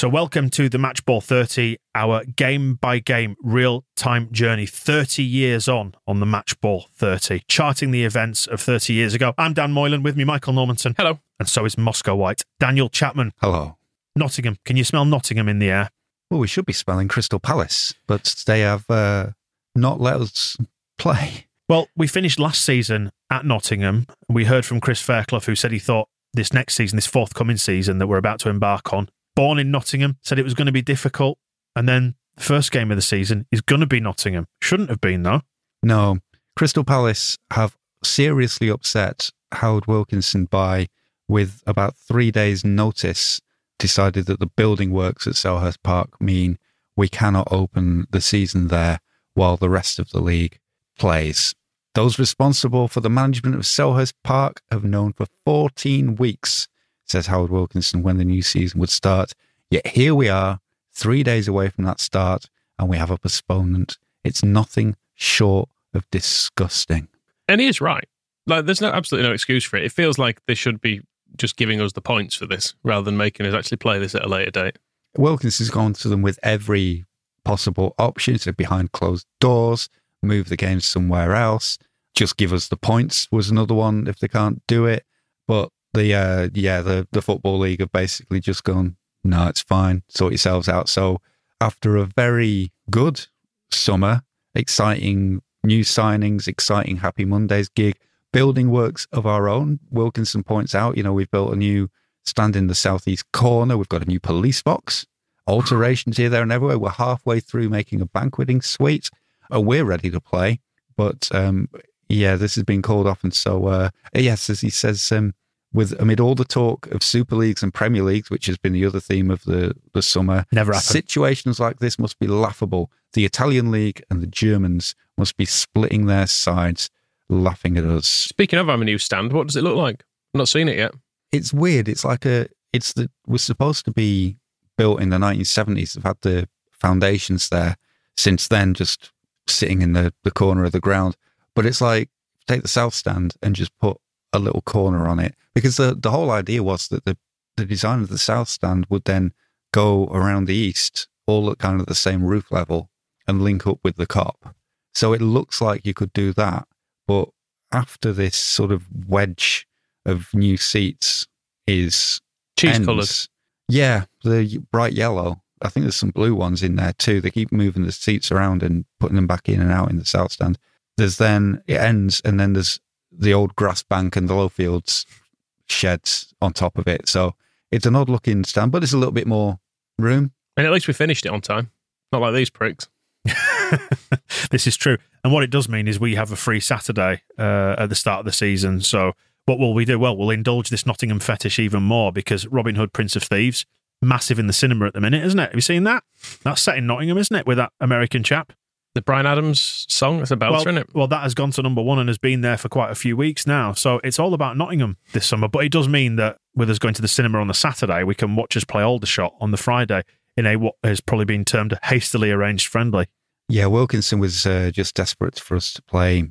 So, welcome to the Matchball 30, our game by game real time journey 30 years on on the Matchball 30, charting the events of 30 years ago. I'm Dan Moylan, with me, Michael Normanton. Hello. And so is Moscow White. Daniel Chapman. Hello. Nottingham. Can you smell Nottingham in the air? Well, we should be smelling Crystal Palace, but they have uh, not let us play. Well, we finished last season at Nottingham. We heard from Chris Fairclough, who said he thought this next season, this forthcoming season that we're about to embark on, born in Nottingham, said it was going to be difficult. And then the first game of the season is going to be Nottingham. Shouldn't have been, though. No, Crystal Palace have seriously upset Howard Wilkinson by, with about three days' notice, decided that the building works at Selhurst Park mean we cannot open the season there while the rest of the league plays. Those responsible for the management of Selhurst Park have known for 14 weeks, says Howard Wilkinson, when the new season would start. Yet here we are, three days away from that start, and we have a postponement. It's nothing short of disgusting. And he is right. Like, there's no absolutely no excuse for it. It feels like they should be just giving us the points for this rather than making us actually play this at a later date. Wilkinson's gone to them with every possible option. So behind closed doors, move the game somewhere else, just give us the points was another one if they can't do it. But the uh, yeah, the the football league have basically just gone, no, it's fine, sort yourselves out. So after a very good summer, exciting new signings, exciting Happy Mondays gig, building works of our own. Wilkinson points out, you know, we've built a new stand in the southeast corner. We've got a new police box, alterations here, there, and everywhere. We're halfway through making a banqueting suite. and we're ready to play. But um, yeah, this has been called off. And so, uh, yes, as he says, um, with amid all the talk of Super Leagues and Premier Leagues, which has been the other theme of the, the summer, Never happened. situations like this must be laughable. The Italian League and the Germans must be splitting their sides, laughing at us. Speaking of having a new stand, what does it look like? I've not seen it yet. It's weird. It's like a. It's the was supposed to be built in the 1970s. They've had the foundations there since then, just sitting in the, the corner of the ground. But it's like take the south stand and just put a little corner on it because the the whole idea was that the the design of the south stand would then go around the east, all at kind of the same roof level, and link up with the Kop. So it looks like you could do that, but after this sort of wedge of new seats is Cheese coloured. Yeah, the bright yellow. I think there's some blue ones in there too. They keep moving the seats around and putting them back in and out in the south stand. There's then it ends, and then there's the old grass bank and the low fields sheds on top of it. So it's an odd looking stand, but it's a little bit more room. And at least we finished it on time. Not like these pricks. this is true. And what it does mean is we have a free Saturday uh, at the start of the season. So what will we do? Well, we'll indulge this Nottingham fetish even more because Robin Hood, Prince of Thieves, massive in the cinema at the minute, isn't it? Have you seen that? That's set in Nottingham, isn't it? With that American chap. The Bryan Adams song, that's a belter, well, isn't it? well, that has gone to number one and has been there for quite a few weeks now. So it's all about Nottingham this summer. But it does mean that with us going to the cinema on the Saturday, we can watch us play Aldershot on the Friday in a what has probably been termed a hastily arranged friendly. Yeah, Wilkinson was uh, just desperate for us to play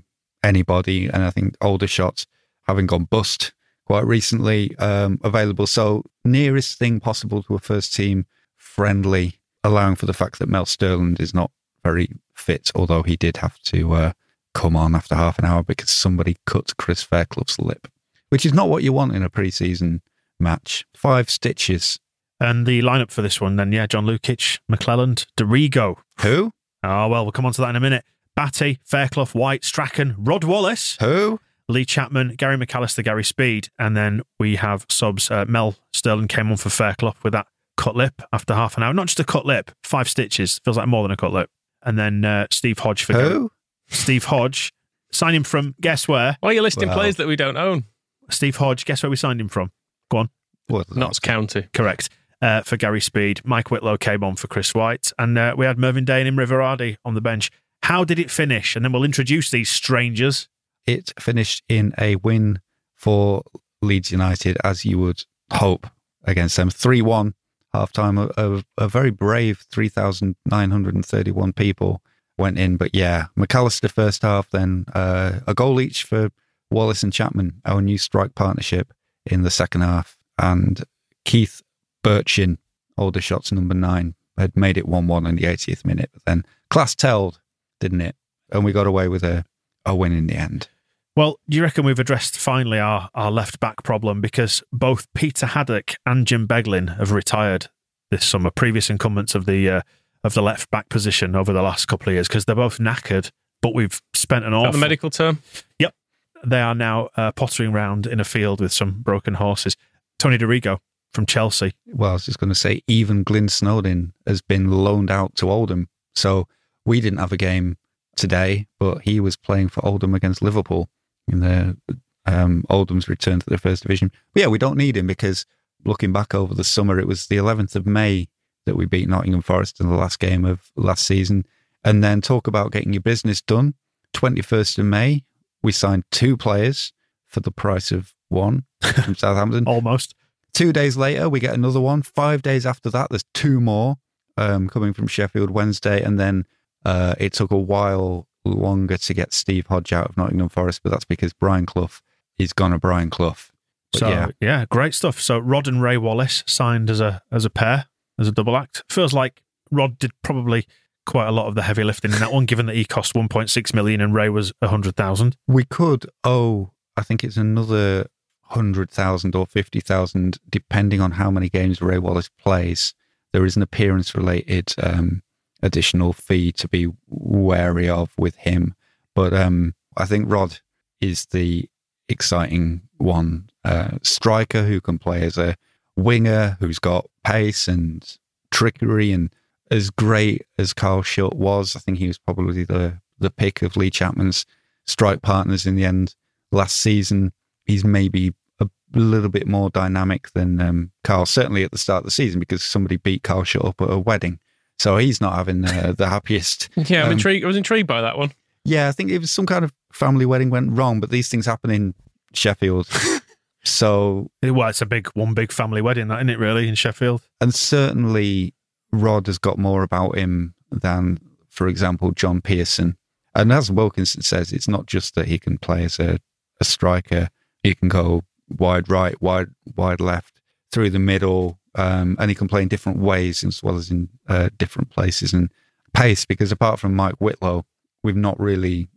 anybody, and I think Aldershot, having gone bust quite recently um, available. So nearest thing possible to a first team friendly, allowing for the fact that Mel Sterland is not very fit, although he did have to uh, come on after half an hour because somebody cut Chris Fairclough's lip, which is not what you want in a pre-season match. Five stitches. And the lineup for this one, then, yeah, John Lukic, McClelland, Dorigo. Who? Oh, well, we'll come on to that in a minute. Batty, Fairclough, White, Strachan, Rod Wallace, Who? Lee Chapman, Gary McAllister, Gary Speed, and then we have subs. Uh, Mel Sterland came on for Fairclough with that cut lip after half an hour. Not just a cut lip, five stitches. Feels like more than a cut lip. And then uh, Steve Hodge for Gary- Who? Steve Hodge. Sign him from, guess where? Why are you listing Well- players that we don't own? Steve Hodge, guess where we signed him from? Go on. What, Notts County. Correct. Uh, for Gary Speed. Mike Whitlow came on for Chris White. And uh, we had Mervyn Day and Imre Varadi on the bench. How did it finish? And then we'll introduce these strangers. It finished in a win for Leeds United, as you would hope against them. 3 1 half time. A, a, a very brave 3,931 people went in. But yeah, McAllister first half, then uh, a goal each for Wallace and Chapman, our new strike partnership in the second half. And Keith Birchin, Aldershot's number nine, had made it 1 1 in the 80th minute. But then class telled, didn't it? And we got away with a, a win in the end. Well, do you reckon we've addressed finally our, our left back problem because both Peter Haddock and Jim Beglin have retired this summer, previous incumbents of the uh, of the left back position over the last couple of years because they're both knackered, but we've spent an Is that awful the medical term? Yep. They are now uh, pottering around in a field with some broken horses. Tony Dorigo from Chelsea. well, I was just going to say, even Glynn Snodin has been loaned out to Oldham. So we didn't have a game today, but he was playing for Oldham against Liverpool in the um, Oldham's return to the first division. But yeah, we don't need him because looking back over the summer, it was the 11th of May that we beat Nottingham Forest in the last game of last season. And then talk about getting your business done. 21st of May, we signed two players for the price of one from Southampton. Almost. Two days later, we get another one. Five days after that, there's two more um, coming from Sheffield Wednesday. And then uh, it took a while longer to get Steve Hodge out of Nottingham Forest, but that's because Brian Clough is gone to Brian Clough. But So yeah, yeah. great stuff. So Rod and Ray Wallace signed as a as a pair, as a double act. Feels like Rod did probably quite a lot of the heavy lifting in that one, given that he cost 1.6 million and Ray was 100,000. we could oh, I think it's another 100,000 or 50,000, depending on how many games Ray Wallace plays. There is an appearance related um, additional fee to be wary of with him. But um, I think Rod is the exciting one. Uh, striker who can play as a winger, who's got pace and trickery, and as great as Carl Shutt was, I think he was probably the the pick of Lee Chapman's strike partners in the end last season. He's maybe a little bit more dynamic than um, Carl, certainly at the start of the season, because somebody beat Carl Shutt up at a wedding. So he's not having uh, the happiest. Yeah, I'm Um, intrigued. I was intrigued by that one. Yeah, I think it was some kind of family wedding went wrong, but these things happen in Sheffield. so, Well, it's a big one big family wedding, that isn't it? Really in Sheffield. and certainly Rod has got more about him than, for example, John Pearson. And as Wilkinson says, it's not just that he can play as a, a striker; he can go wide right, wide wide left, through the middle, um, and he can play in different ways as well as in uh, different places and pace. Because apart from Mike Whitlow, we've not really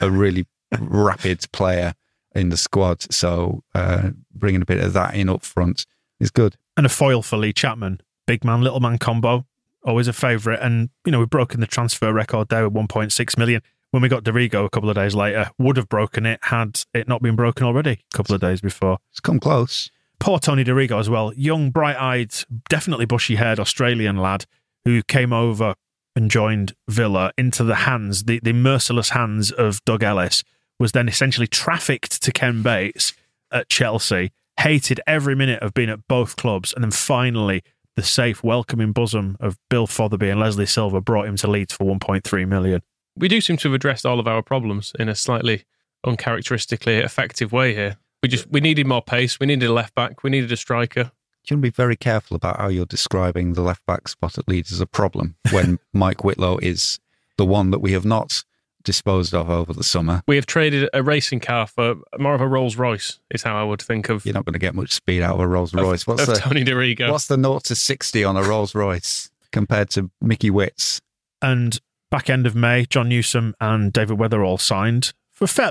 a really rapid player in the squad. So uh, bringing a bit of that in up front is good. And a foil for Lee Chapman. Big man, little man combo. Always a favourite. And, you know, we've broken the transfer record there with 1.6 million. When we got Dorigo a couple of days later, would have broken it had it not been broken already a couple of days before. It's come close. Poor Tony Dorigo as well. Young, bright eyed, definitely bushy haired Australian lad who came over and joined Villa into the hands, the, the merciless hands of Doug Ellis, was then essentially trafficked to Ken Bates at Chelsea, hated every minute of being at both clubs, and then finally the safe, welcoming bosom of Bill Fotherby and Leslie Silver brought him to Leeds for 1.3 million. We do seem to have addressed all of our problems in a slightly uncharacteristically effective way here. We just we needed more pace. We needed a left back. We needed a striker. You want to be very careful about how you're describing the left back spot at Leeds as a problem when Mike Whitlow is the one that we have not disposed of over the summer. We have traded a racing car for more of a Rolls Royce. Is how I would think of, You're not going to get much speed out of a Rolls Royce. What's of the Tony Dorigo. what's the 0 to 60 on a Rolls Royce compared to Mickey Witts? And back end of May, John Newsom and David Weatherall signed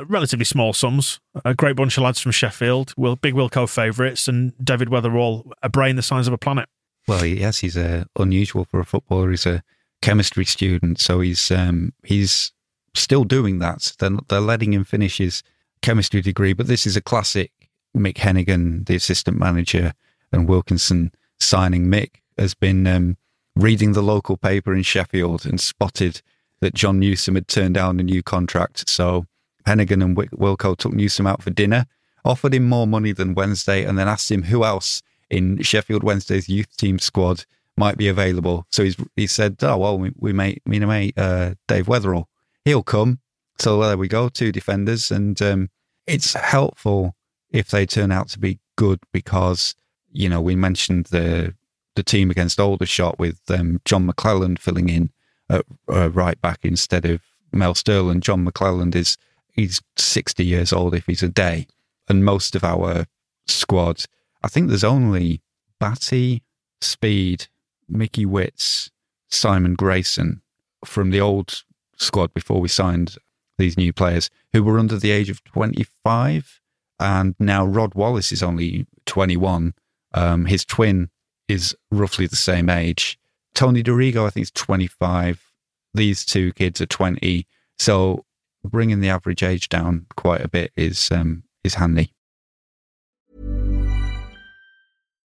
relatively small sums. A great bunch of lads from Sheffield, Will, big Wilco favourites, and David Weatherall, a brain the size of a planet. Well, yes, he's uh, unusual for a footballer. He's a chemistry student, so he's um, he's still doing that. They're, they're letting him finish his chemistry degree, but this is a classic Mick Hennigan, the assistant manager, and Wilkinson signing. Mick has been um, reading the local paper in Sheffield and spotted that John Newsom had turned down a new contract. So Hennigan and Wilco took Newsom out for dinner, offered him more money than Wednesday, and then asked him who else in Sheffield Wednesday's youth team squad might be available. So he's, he said, "Oh well, we, we made me and mate uh, Dave Weatherall. He'll come." So there we go, two defenders, and um, it's helpful if they turn out to be good because you know we mentioned the the team against Aldershot with um, John McClelland filling in at uh, right back instead of Mel Sterland. John McClelland is he's 60 years old if he's a day. And most of our squad, I think there's only Batty, Speed, Mickey Witts, Simon Grayson from the old squad before we signed these new players who were under the age of 25. And now Rod Wallace is only 21. Um, his twin is roughly the same age. Tony Dorigo, I think, is 25. These two kids are 20. So bringing the average age down quite a bit is um, is handy.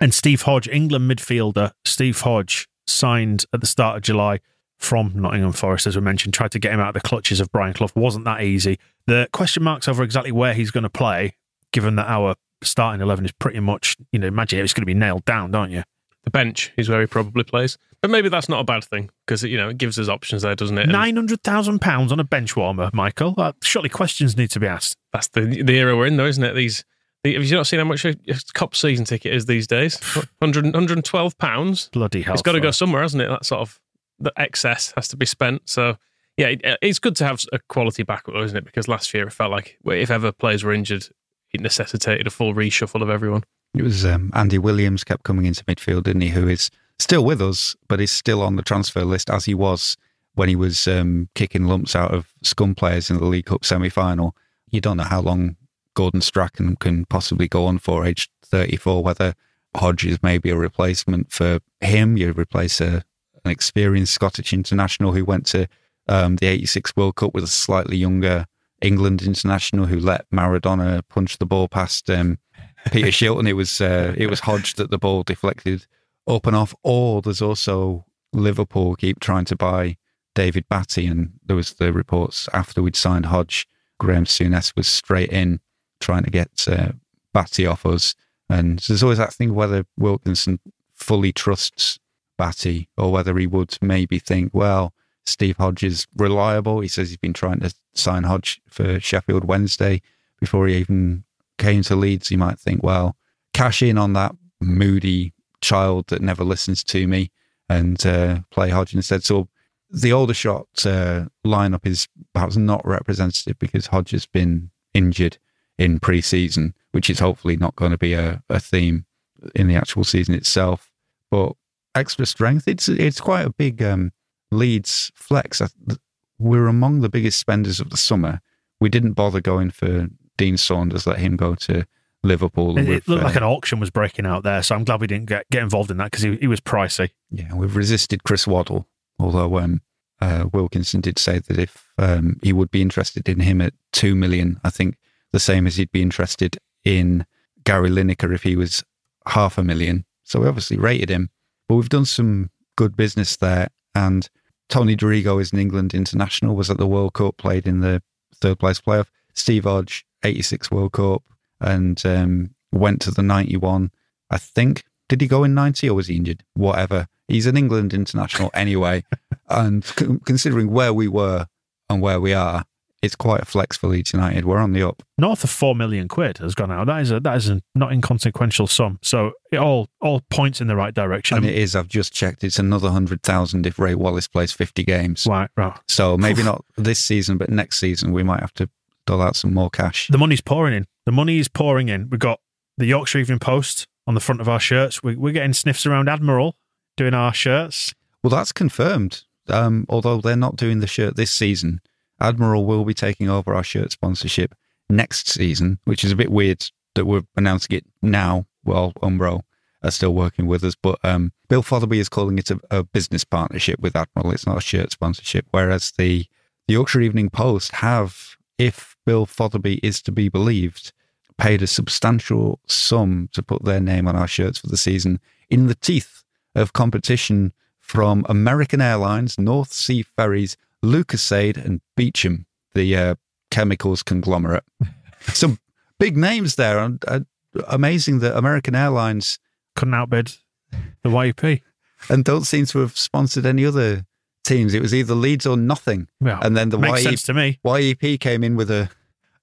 And Steve Hodge, England midfielder, Steve Hodge signed at the start of July from Nottingham Forest, as we mentioned, tried to get him out of the clutches of Brian Clough. Wasn't that easy. The question marks over exactly where he's going to play, given that our starting 11 is pretty much, you know, imagine it's going to be nailed down, don't you? The bench is where he probably plays. But maybe that's not a bad thing because, you know, it gives us options there, doesn't it? And £900,000 on a bench warmer, Michael. Uh, surely questions need to be asked. That's the, the era we're in, though, isn't it? These have you not seen how much a cup season ticket is these days? 100, 112 pounds. Bloody hell! It's got to go somewhere, hasn't it? That sort of the excess has to be spent. So yeah, it, it's good to have a quality backup, isn't it? Because last year it felt like if ever players were injured, it necessitated a full reshuffle of everyone. It was um, Andy Williams kept coming into midfield, didn't he? Who is still with us, but is still on the transfer list as he was when he was um, kicking lumps out of scum players in the League Cup semi final. You don't know how long Gordon Strachan can possibly go on for age 34, whether Hodge is maybe a replacement for him. You replace a, an experienced Scottish international who went to um, the 86 World Cup with a slightly younger England international who let Maradona punch the ball past um, Peter Shilton. It was, uh, it was Hodge that the ball deflected up and off. Or there's also Liverpool keep trying to buy David Batty. And there was the reports after we'd signed Hodge, Graham Souness was straight in trying to get uh, Batty off us. And there's always that thing whether Wilkinson fully trusts Batty or whether he would maybe think, well, Steve Hodge is reliable. He says he's been trying to sign Hodge for Sheffield Wednesday before he even came to Leeds. He might think, well, cash in on that moody child that never listens to me and uh, play Hodge instead. So the Aldershot uh, lineup is perhaps not representative because Hodge has been injured in pre-season, which is hopefully not going to be a, a theme in the actual season itself. But extra strength, it's it's quite a big um, Leeds flex. We're among the biggest spenders of the summer. We didn't bother going for Dean Saunders, let him go to Liverpool. It, we've, looked like uh, an auction was breaking out there, so I'm glad we didn't get, get involved in that because he, he was pricey. Yeah, we've resisted Chris Waddle, although um, uh, Wilkinson did say that if um, he would be interested in him at two million, I think the same as he'd be interested in Gary Lineker if he was half a million. So we obviously rated him, but we've done some good business there. And Tony Dorigo is an England international, was at the World Cup, played in the third place playoff. Steve Hodge, 86 World Cup, and um, went to the 91. I think, did he go in 90 or was he injured? Whatever. He's an England international anyway. and c- considering where we were and where we are, it's quite a flex for Leeds United. We're on the up. North of four million quid has gone out. That is a that is a not inconsequential sum. So it all all points in the right direction. And it is, I've just checked, it's another 100,000 if Ray Wallace plays 50 games. right, right. So maybe not this season, but next season we might have to dole out some more cash. The money's pouring in. The money is pouring in. We've got the Yorkshire Evening Post on the front of our shirts. We, we're getting sniffs around Admiral doing our shirts. Well, that's confirmed. Um, although they're not doing the shirt this season, Admiral will be taking over our shirt sponsorship next season, which is a bit weird that we're announcing it now while Umbro are still working with us. But um, Bill Fotherby is calling it a, a business partnership with Admiral. It's not a shirt sponsorship. Whereas the, the Yorkshire Evening Post have, if Bill Fotherby is to be believed, paid a substantial sum to put their name on our shirts for the season in the teeth of competition from American Airlines, North Sea Ferries, Lucozade, and Beecham, the uh, chemicals conglomerate. Some big names there. And uh, amazing that American Airlines Couldn't outbid the YEP. and don't seem to have sponsored any other teams. It was either Leeds or nothing. Well, and then the YEP, sense to me. YEP came in with a,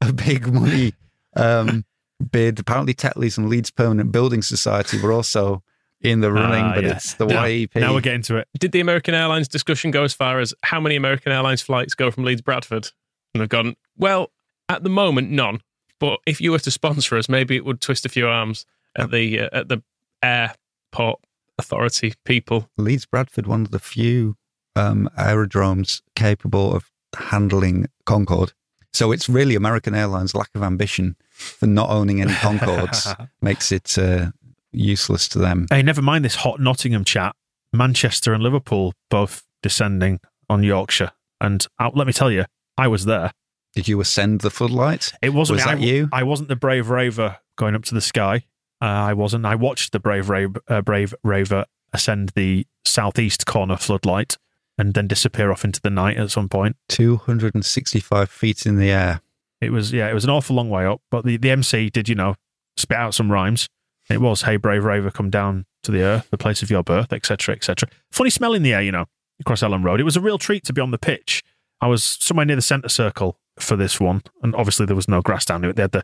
a big money um, bid. Apparently, Tetley's and Leeds Permanent Building Society were also in the running, Ah, but yeah. it's the now, YEP. Now we're getting to it. Did the American Airlines discussion go as far as how many American Airlines flights go from Leeds Bradford? And they've gone, well, at the moment, none. But if you were to sponsor us, maybe it would twist a few arms at the uh, at the airport authority people. Leeds Bradford, one of the few um, aerodromes capable of handling Concorde. So it's really American Airlines' lack of ambition for not owning any Concordes makes it uh, useless to them. Hey, never mind this hot Nottingham chat. Manchester and Liverpool both descending on Yorkshire. And uh, let me tell you, I was there. Did you ascend the floodlights? It wasn't Was that I, you? I wasn't the brave raver going up to the sky. Uh, I wasn't. I watched the brave Ra- uh, brave raver ascend the southeast corner floodlight and then disappear off into the night at some point. 265 feet in the air. It was yeah, it was an awful long way up. But the, the MC did, you know, spit out some rhymes. It was "Hey brave raver, come down to the earth, the place of your birth," etc., etc. Funny smell in the air, you know, across Elland Road. It was a real treat to be on the pitch. I was somewhere near the centre circle for this one, and obviously there was no grass down it. They had the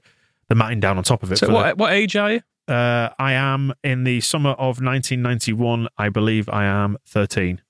the matting down on top of it. So what, what age are you? uh, I am in the summer of 1991. I believe I am 13.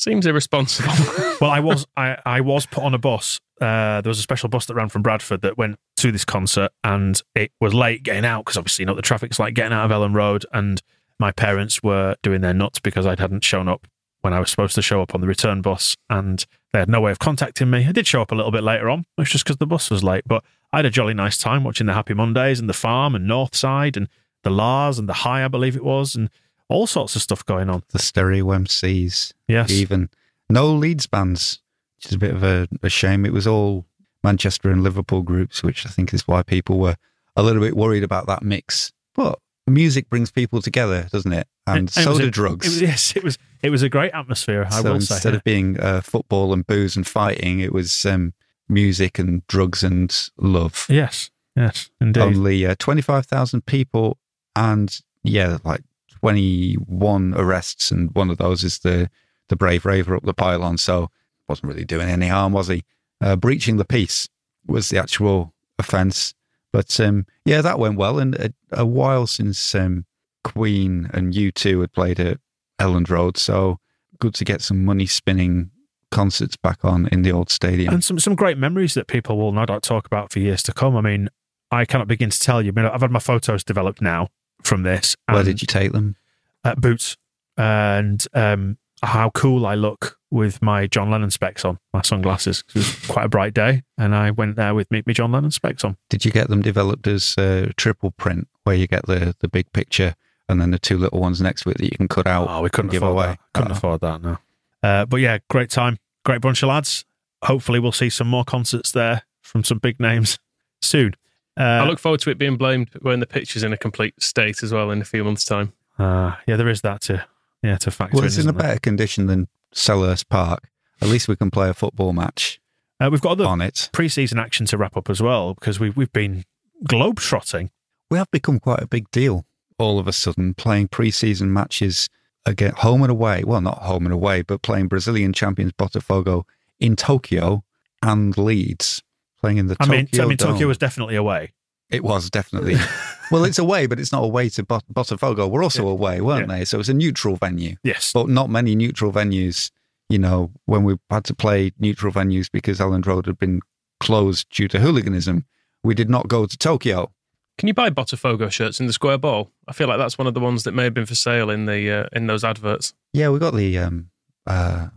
Seems irresponsible. Well, I was I, I was put on a bus. Uh, there was a special bus that ran from Bradford that went to this concert, and it was late getting out because obviously you know the traffic's like getting out of Elland Road, and my parents were doing their nuts because I hadn't shown up when I was supposed to show up on the return bus, and they had no way of contacting me. I did show up a little bit later on, it's just because the bus was late, but I had a jolly nice time watching the Happy Mondays and the Farm and Northside and the La's and the High, I believe it was, and all sorts of stuff going on. The stereo MCs. Yes. Even no Leeds bands, which is a bit of a, a shame. It was all Manchester and Liverpool groups, which I think is why people were a little bit worried about that mix. But music brings people together, doesn't it? And, it so do a- drugs. It was, yes, it was. It was a great atmosphere. I so will say. instead of being uh, football and booze and fighting, it was um, music and drugs and love. yes, yes, indeed. Only uh, 25,000 people and, yeah, like 21 arrests. And one of those is the, the Brave Raver up the pylon. So wasn't really doing any harm, was he? Uh, breaching the peace was the actual offence. But um, yeah, that went well. And a, a while since um, Queen and U2 had played at Elland Road. So good to get some money spinning concerts back on in the old stadium. and some some great memories that people will no doubt talk about for years to come. I mean, I cannot begin to tell you. I mean, I've had my photos developed now from this. Where did you take them? uh, boots and um, how cool I look with my John Lennon specs on, my sunglasses. It was quite a bright day, and I went there with me, me John Lennon specs on. Did you get them developed as uh, triple print where you get the the big picture and then the two little ones next to it that you can cut out. Oh, we couldn't give away. that. Couldn't Uh, afford that, no. Uh, but yeah, great time. Great bunch of lads. Hopefully, we'll see some more concerts there from some big names soon. Uh, I look forward to it being blamed when the pitch is in a complete state as well in a few months' time. uh, yeah, there is that to yeah to factor Well, it's in a isn't there? better condition than Selhurst Park. At least we can play a football match Uh, we've got other on it. pre-season action to wrap up as well because we've we've been globe trotting. We have become quite a big deal all of a sudden, playing pre-season matches again, home and away. Well, not home and away, but playing Brazilian champions Botafogo in Tokyo and Leeds, playing in the I Tokyo mean, I mean, Dome. Tokyo was definitely away. It was definitely. well, it's away, but it's not away to Bot- Botafogo. We're also away, weren't Yeah. they? So it's a neutral venue. Yes, But not many neutral venues, you know, when we had to play neutral venues because Elland Road had been closed due to hooliganism, we did not go to Tokyo. Can you buy Botafogo shirts in the Square Ball? I feel like that's one of the ones that may have been for sale in the uh, in those adverts. Yeah, we got the um uh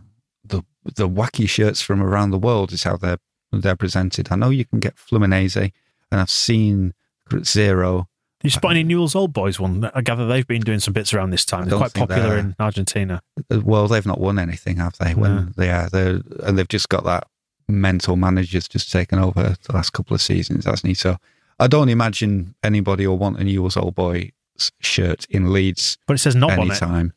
the the wacky shirts from around the world is how they're they're presented. I know you can get Fluminense and I've seen Zero. you spot any Newell's Old Boys one? I gather they've been doing some bits around this time. They're quite popular in Argentina. Uh, Well, they've not won anything, have they? When they are, they're and they've just got that mental manager's just taken over the last couple of seasons, hasn't he? So I don't imagine anybody will want a Newell's Old Boy s- shirt in Leeds But it says not anytime.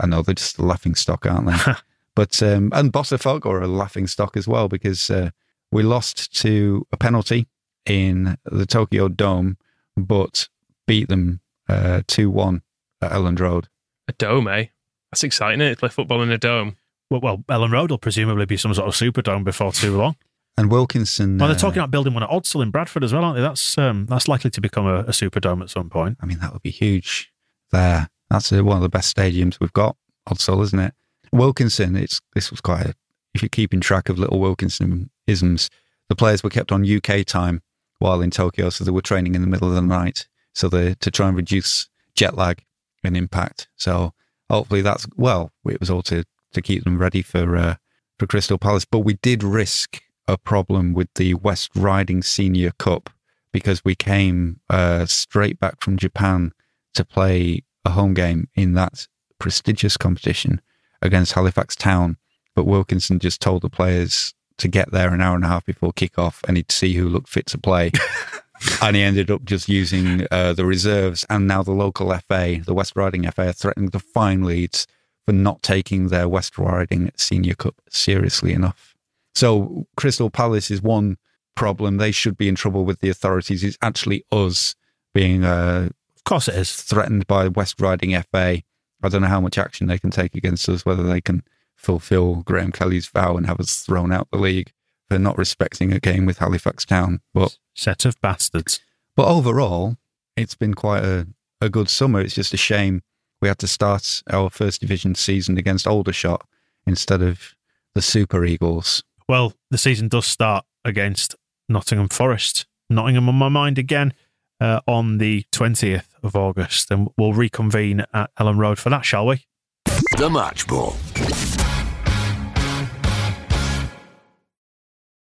I know they're just a laughing stock, aren't they? but um, and Botafogo are a laughing stock as well because uh, we lost to a penalty in the Tokyo Dome, but beat them uh, two one at Elland Road. A dome, eh? That's exciting, is To play football in a dome. Well, well, Elland Road will presumably be some sort of superdome before too long. And Wilkinson. Well, they're uh, talking about building one at Odsal in Bradford as well, aren't they? That's um, that's likely to become a, a superdome at some point. I mean, that would be huge there. That's uh, one of the best stadiums we've got, Odsal, isn't it? Wilkinson, it's this was quite a, if you're keeping track of little Wilkinson isms, the players were kept on UK time while in Tokyo, so they were training in the middle of the night, so they to try and reduce jet lag and impact. So hopefully that's well, it was all to to keep them ready for uh, for Crystal Palace, but we did risk a problem with the West Riding Senior Cup because we came uh, straight back from Japan to play a home game in that prestigious competition against Halifax Town. But Wilkinson just told the players to get there an hour and a half before kickoff and he'd see who looked fit to play. and he ended up just using uh, the reserves. And now the local FA, the West Riding FA, are threatening to fine Leeds for not taking their West Riding Senior Cup seriously enough. So Crystal Palace is one problem. They should be in trouble with the authorities. It's actually us being uh, Of course, it is. threatened by West Riding FA. I don't know how much action they can take against us, whether they can fulfill Graham Kelly's vow and have us thrown out the league for not respecting a game with Halifax Town. But Set of bastards. but overall, it's been quite a, a good summer. It's just a shame we had to start our first division season against Aldershot instead of the Super Eagles. Well, the season does start against Nottingham Forest. Nottingham on my mind again uh, on the 20th of August. And we'll reconvene at Elland Road for that, shall we? The Match Ball.